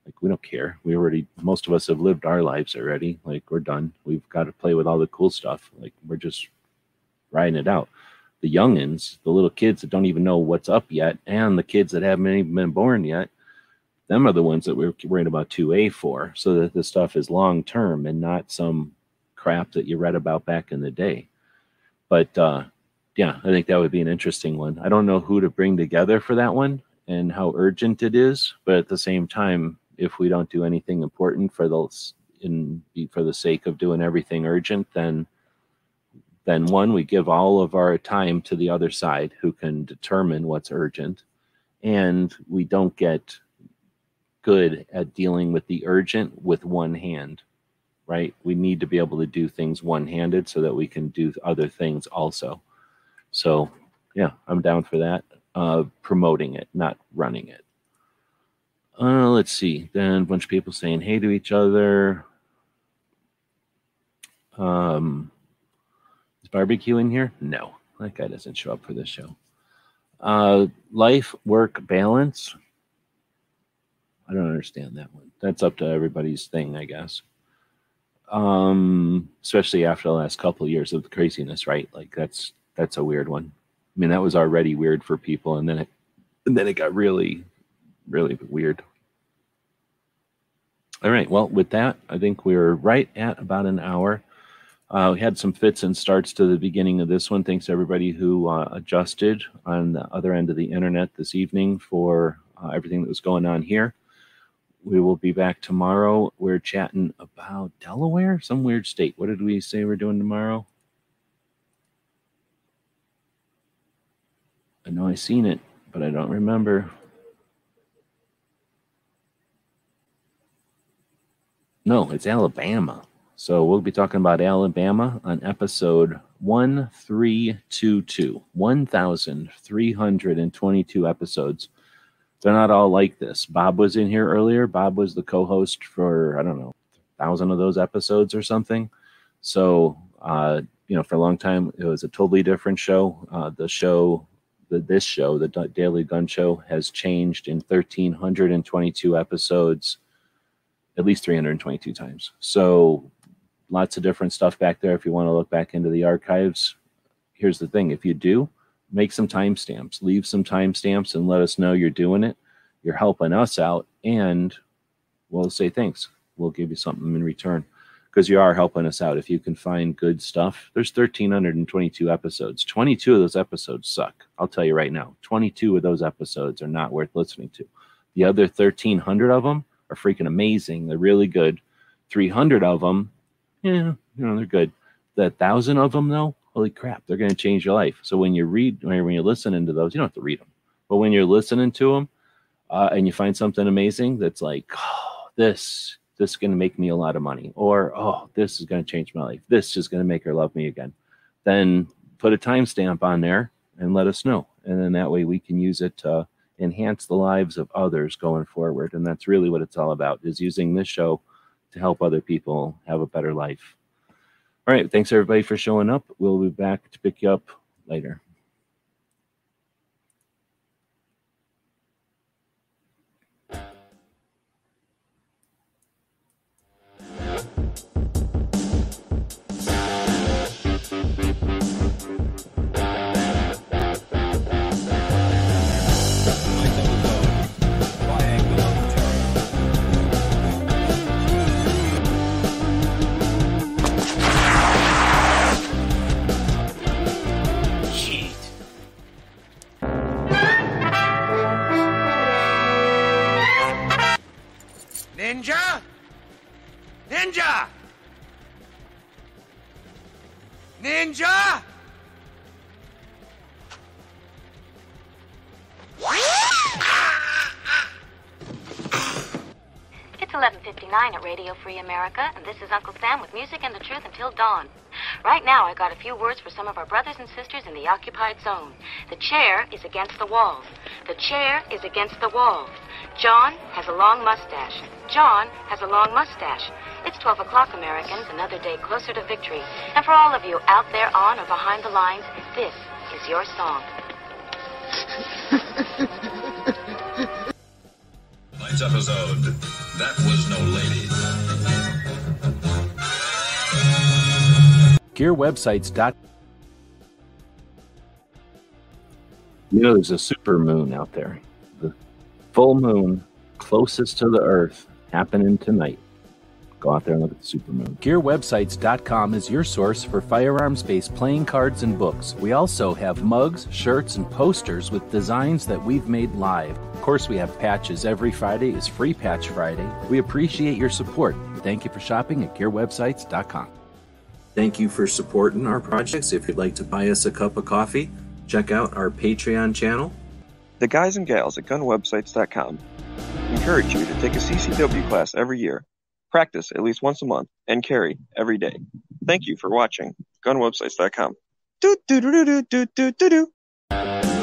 Like, we don't care. We already, most of us have lived our lives already. Like, we're done. We've got to play with all the cool stuff. Like, we're just riding it out. The youngins, the little kids that don't even know what's up yet, and the kids that haven't even been born yet, them are the ones that we're worrying about 2A for, so that the stuff is long term and not some crap that you read about back in the day. But uh, yeah, I think that would be an interesting one. I don't know who to bring together for that one and how urgent it is, but at the same time, if we don't do anything important for those in for the sake of doing everything urgent, then then one we give all of our time to the other side who can determine what's urgent, and we don't get good at dealing with the urgent with one hand, right? We need to be able to do things one handed so that we can do other things also. So, yeah, I'm down for that. Uh, promoting it, not running it. Uh, let's see. Then a bunch of people saying hey to each other. Um, is barbecue in here? No, that guy doesn't show up for this show. Uh, life work balance. I don't understand that one. That's up to everybody's thing, I guess. Um, especially after the last couple of years of craziness, right? Like that's that's a weird one. I mean, that was already weird for people, and then it and then it got really, really weird. All right. Well, with that, I think we're right at about an hour. Uh, we had some fits and starts to the beginning of this one. Thanks to everybody who uh, adjusted on the other end of the internet this evening for uh, everything that was going on here. We will be back tomorrow. We're chatting about Delaware, some weird state. What did we say we're doing tomorrow? I know I seen it, but I don't remember. No, it's Alabama. So we'll be talking about Alabama on episode 1322. 1,322 episodes. They're not all like this. Bob was in here earlier. Bob was the co host for, I don't know, thousand of those episodes or something. So, uh, you know, for a long time, it was a totally different show. Uh, the show, the, this show, the Daily Gun Show, has changed in 1,322 episodes at least 322 times. So lots of different stuff back there. If you want to look back into the archives, here's the thing: if you do, make some timestamps, leave some timestamps, and let us know you're doing it. You're helping us out, and we'll say thanks. We'll give you something in return because you are helping us out. If you can find good stuff, there's 1,322 episodes. 22 of those episodes suck. I'll tell you right now. 22 of those episodes are not worth listening to. The other 1,300 of them are freaking amazing. They're really good. 300 of them, yeah, you know, they're good. The thousand of them, though, holy crap, they're going to change your life. So when you read, when you're listening to those, you don't have to read them, but when you're listening to them uh, and you find something amazing that's like, oh, this, this is going to make me a lot of money, or oh, this is going to change my life. This is going to make her love me again. Then put a timestamp on there and let us know, and then that way we can use it to enhance the lives of others going forward. And that's really what it's all about is using this show to help other people have a better life. All right. Thanks everybody for showing up. We'll be back to pick you up later. Ninja! It's 11:59 at Radio Free America, and this is Uncle Sam with music and the truth until dawn. Right now, I got a few words for some of our brothers and sisters in the occupied zone. The chair is against the walls. The chair is against the walls. John has a long mustache. John has a long mustache. It's 12 o'clock, Americans, another day closer to victory. And for all of you out there on or behind the lines, this is your song. Tonight's episode, That Was No Lady. GearWebsites.com. You know, there's a super moon out there. The full moon closest to the Earth happening tonight. Go out there and look at the super moon. GearWebsites.com is your source for firearms based playing cards and books. We also have mugs, shirts, and posters with designs that we've made live. Of course, we have patches. Every Friday is Free Patch Friday. We appreciate your support. Thank you for shopping at GearWebsites.com. Thank you for supporting our projects. If you'd like to buy us a cup of coffee, check out our Patreon channel. The guys and gals at gunwebsites.com encourage you to take a CCW class every year, practice at least once a month, and carry every day. Thank you for watching gunwebsites.com. Do do do do do do do do.